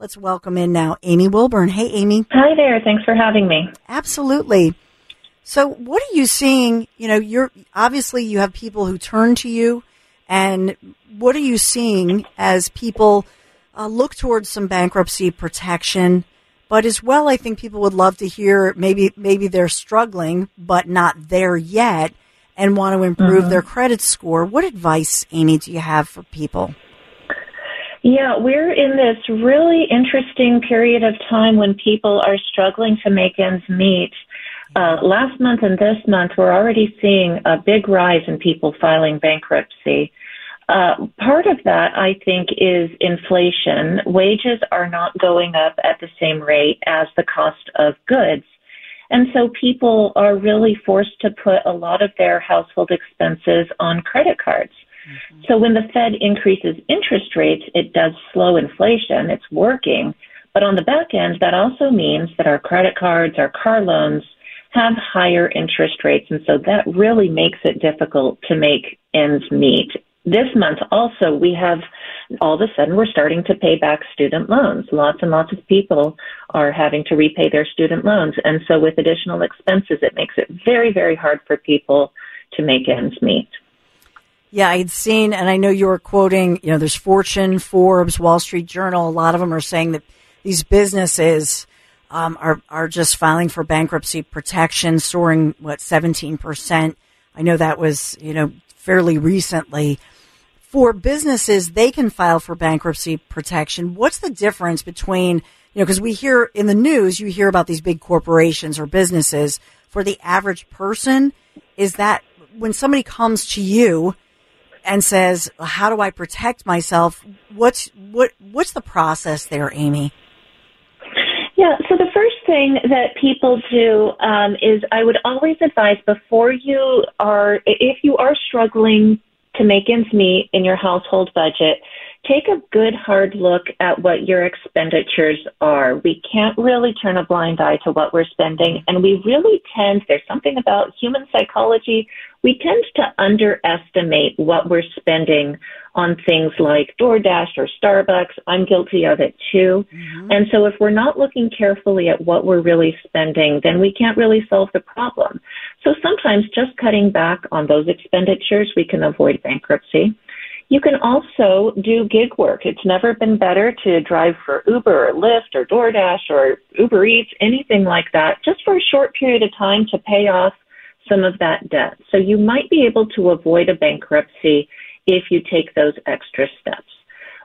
Let's welcome in now Amy Wilburn. Hey, Amy. Hi there. Thanks for having me. Absolutely. So, what are you seeing? You know, you're obviously you have people who turn to you, and what are you seeing as people uh, look towards some bankruptcy protection? But as well, I think people would love to hear maybe maybe they're struggling but not there yet and want to improve Mhm. their credit score. What advice, Amy, do you have for people? Yeah, we're in this really interesting period of time when people are struggling to make ends meet. Uh, last month and this month, we're already seeing a big rise in people filing bankruptcy. Uh, part of that, I think, is inflation. Wages are not going up at the same rate as the cost of goods. And so people are really forced to put a lot of their household expenses on credit cards. Mm-hmm. So when the Fed increases interest rates, it does slow inflation. It's working. But on the back end, that also means that our credit cards, our car loans have higher interest rates. And so that really makes it difficult to make ends meet. This month also, we have all of a sudden we're starting to pay back student loans. Lots and lots of people are having to repay their student loans. And so with additional expenses, it makes it very, very hard for people to make ends meet. Yeah, I'd seen, and I know you were quoting, you know, there's Fortune, Forbes, Wall Street Journal. A lot of them are saying that these businesses um, are are just filing for bankruptcy protection, soaring what 17 percent. I know that was, you know, fairly recently. For businesses, they can file for bankruptcy protection. What's the difference between, you know, because we hear in the news, you hear about these big corporations or businesses. For the average person, is that when somebody comes to you and says, "How do I protect myself?" What's what what's the process there, Amy? Yeah, so the first thing that people do um, is I would always advise before you are, if you are struggling to make ends meet in your household budget, take a good hard look at what your expenditures are. We can't really turn a blind eye to what we're spending, and we really tend, there's something about human psychology, we tend to underestimate what we're spending on things like DoorDash or Starbucks. I'm guilty of it too. Mm-hmm. And so if we're not looking carefully at what we're really spending, then we can't really solve the problem. So sometimes just cutting back on those expenditures, we can avoid bankruptcy. You can also do gig work. It's never been better to drive for Uber or Lyft or DoorDash or Uber Eats, anything like that, just for a short period of time to pay off some of that debt. So you might be able to avoid a bankruptcy if you take those extra steps.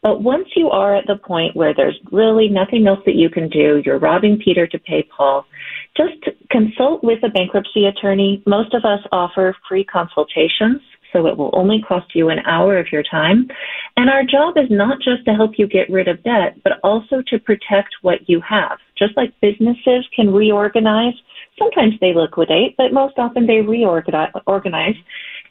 But once you are at the point where there's really nothing else that you can do, you're robbing Peter to pay Paul, just consult with a bankruptcy attorney. Most of us offer free consultations, so it will only cost you an hour of your time. And our job is not just to help you get rid of debt, but also to protect what you have. Just like businesses can reorganize, sometimes they liquidate, but most often they reorganize.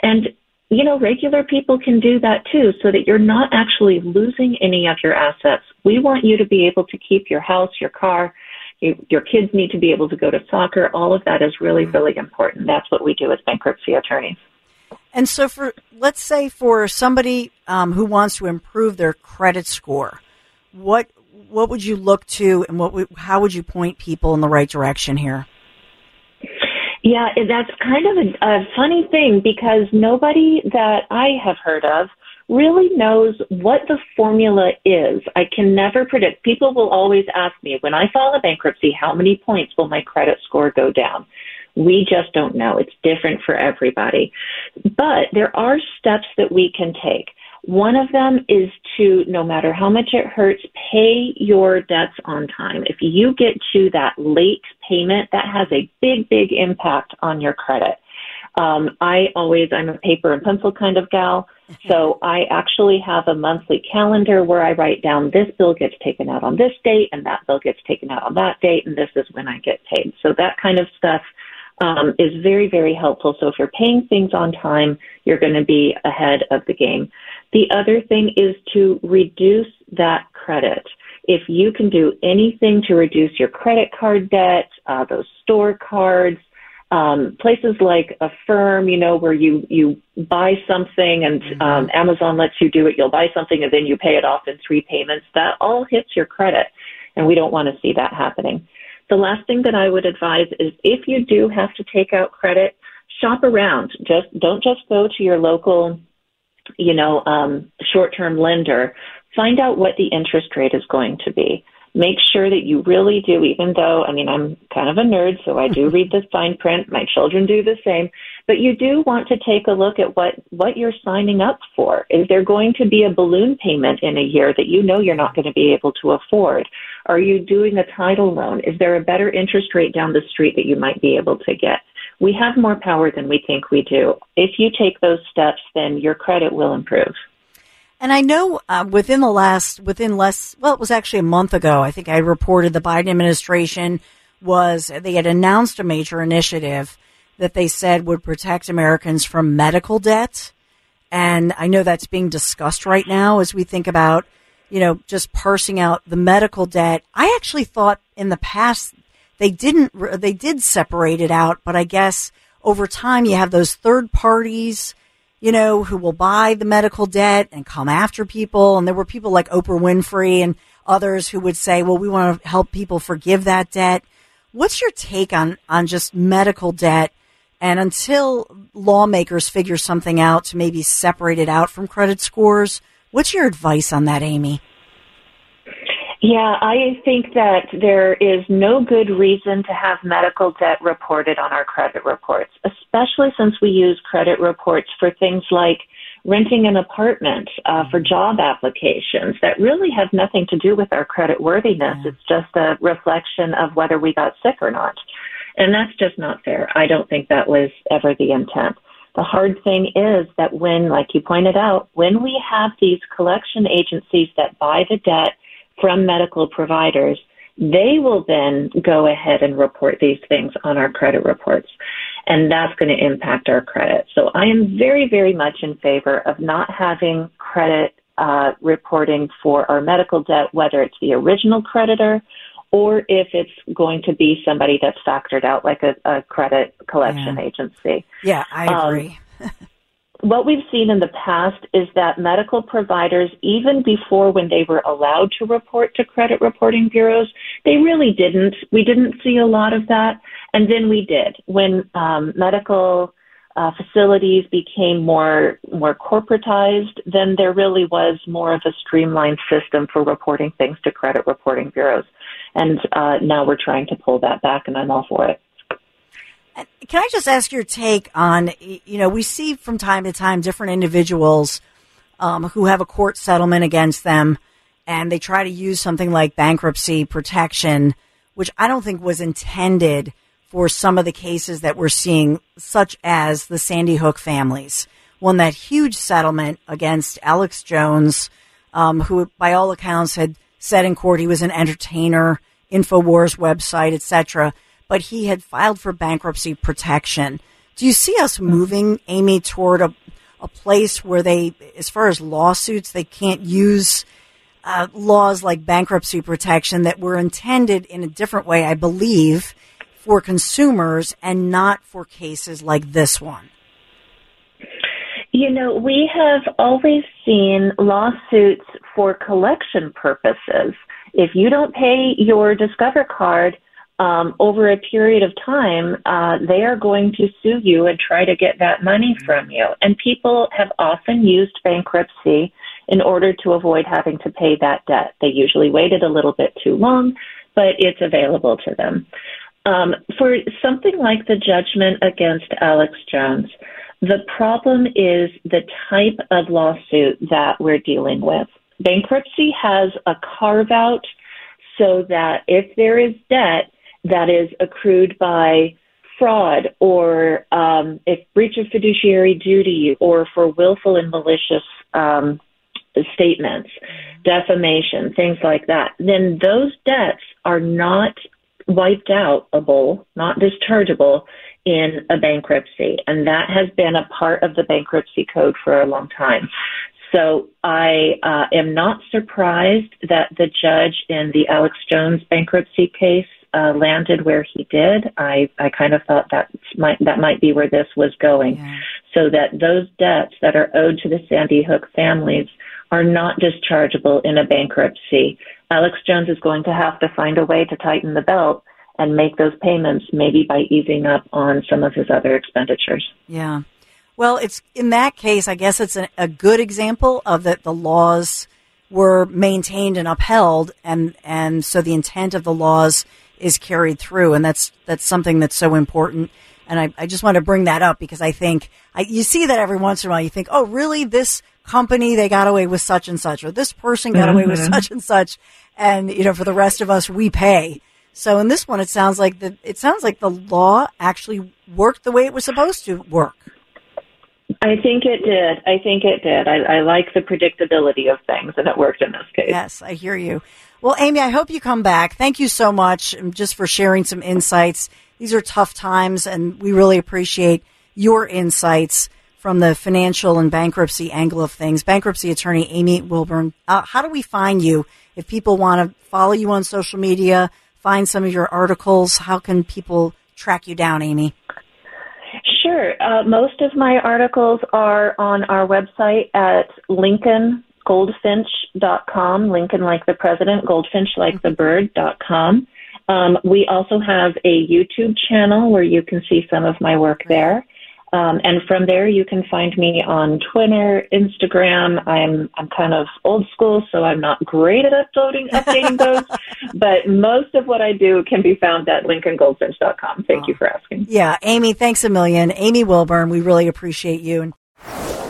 And you know, regular people can do that too so that you're not actually losing any of your assets. We want you to be able to keep your house, your car, you, your kids need to be able to go to soccer. All of that is really, mm-hmm. really important. That's what we do as bankruptcy attorneys. And so, for let's say for somebody um, who wants to improve their credit score, what what would you look to, and what would, how would you point people in the right direction here? Yeah, that's kind of a, a funny thing because nobody that I have heard of really knows what the formula is. I can never predict. People will always ask me, when I file a bankruptcy, how many points will my credit score go down? We just don't know. It's different for everybody. But there are steps that we can take. One of them is to, no matter how much it hurts, pay your debts on time. If you get to that late payment, that has a big, big impact on your credit. Um, I always, I'm a paper and pencil kind of gal. So I actually have a monthly calendar where I write down this bill gets taken out on this date and that bill gets taken out on that date and this is when I get paid. So that kind of stuff um, is very, very helpful. So if you're paying things on time, you're going to be ahead of the game. The other thing is to reduce that credit. If you can do anything to reduce your credit card debt, uh, those store cards, um, places like Affirm, you know, where you you buy something and mm-hmm. um, Amazon lets you do it. You'll buy something and then you pay it off in three payments. That all hits your credit, and we don't want to see that happening. The last thing that I would advise is if you do have to take out credit, shop around. Just don't just go to your local, you know, um, short-term lender. Find out what the interest rate is going to be make sure that you really do, even though, I mean, I'm kind of a nerd, so I do read the fine print. My children do the same. But you do want to take a look at what, what you're signing up for. Is there going to be a balloon payment in a year that you know you're not going to be able to afford? Are you doing a title loan? Is there a better interest rate down the street that you might be able to get? We have more power than we think we do. If you take those steps, then your credit will improve. And I know uh, within the last, within less, well, it was actually a month ago, I think I reported the Biden administration was, they had announced a major initiative that they said would protect Americans from medical debt. And I know that's being discussed right now as we think about, you know, just parsing out the medical debt. I actually thought in the past they didn't, they did separate it out, but I guess over time you have those third parties you know, who will buy the medical debt and come after people. And there were people like Oprah Winfrey and others who would say, well, we want to help people forgive that debt. What's your take on, on just medical debt? And until lawmakers figure something out to maybe separate it out from credit scores, what's your advice on that, Amy? Yeah, I think that there is no good reason to have medical debt reported on our credit reports, especially since we use credit reports for things like renting an apartment, uh, for job applications that really have nothing to do with our credit worthiness. Yeah. It's just a reflection of whether we got sick or not. And that's just not fair. I don't think that was ever the intent. The hard thing is that when, like you pointed out, when we have these collection agencies that buy the debt from medical providers, they will then go ahead and report these things on our credit reports. And that's going to impact our credit. So I am very, very much in favor of not having credit uh, reporting for our medical debt, whether it's the original creditor or if it's going to be somebody that's factored out like a, a credit collection yeah. agency. Yeah, I agree. Um, what we've seen in the past is that medical providers, even before when they were allowed to report to credit reporting bureaus, they really didn't. We didn't see a lot of that. And then we did. When um, medical uh, facilities became more more corporatized, then there really was more of a streamlined system for reporting things to credit reporting bureaus. And uh, now we're trying to pull that back, and I'm all for it. Can I just ask your take on, you know, we see from time to time different individuals um, who have a court settlement against them and they try to use something like bankruptcy protection, which I don't think was intended for some of the cases that we're seeing, such as the Sandy Hook families. Won that huge settlement against Alex Jones, um, who, by all accounts, had said in court he was an entertainer, Infowars website, etc but he had filed for bankruptcy protection. Do you see us moving, Amy, toward a, a place where they, as far as lawsuits, they can't use uh, laws like bankruptcy protection that were intended in a different way, I believe, for consumers and not for cases like this one? You know, we have always seen lawsuits for collection purposes. If you don't pay your Discover card, um, over a period of time, uh, they are going to sue you and try to get that money from you. And people have often used bankruptcy in order to avoid having to pay that debt. They usually waited a little bit too long, but it's available to them. Um, for something like the judgment against Alex Jones, the problem is the type of lawsuit that we're dealing with. Bankruptcy has a carve out so that if there is debt that is accrued by fraud or um, if breach of fiduciary duty or for willful and malicious um, statements, defamation, things like that, then those debts are not wiped out a not dischargeable in a bankruptcy. And that has been a part of the bankruptcy code for a long time. So I uh, am not surprised that the judge in the Alex Jones bankruptcy case uh, landed where he did. I, I kind of thought that might that might be where this was going, yeah. so that those debts that are owed to the Sandy Hook families are not dischargeable in a bankruptcy. Alex Jones is going to have to find a way to tighten the belt and make those payments, maybe by easing up on some of his other expenditures. Yeah. Well, it's in that case, I guess it's a, a good example of that the laws were maintained and upheld, and and so the intent of the laws is carried through, and that's that's something that's so important. And I, I just want to bring that up because I think I, you see that every once in a while. You think, oh, really? This company they got away with such and such, or this person got mm-hmm. away with mm-hmm. such and such, and you know, for the rest of us, we pay. So in this one, it sounds like the it sounds like the law actually worked the way it was supposed to work. I think it did. I think it did. I, I like the predictability of things, and it worked in this case. Yes, I hear you. Well, Amy, I hope you come back. Thank you so much um, just for sharing some insights. These are tough times, and we really appreciate your insights from the financial and bankruptcy angle of things. Bankruptcy attorney Amy Wilburn, uh, how do we find you if people want to follow you on social media, find some of your articles? How can people track you down, Amy? Sure. Uh, most of my articles are on our website at lincolngoldfinch.com, Lincoln like the president, goldfinch like the bird.com. Um, we also have a YouTube channel where you can see some of my work there. Um, and from there, you can find me on Twitter, Instagram. I'm I'm kind of old school, so I'm not great at uploading, updating those. but most of what I do can be found at LincolnGoldfinch.com. Thank oh. you for asking. Yeah, Amy, thanks a million. Amy Wilburn, we really appreciate you.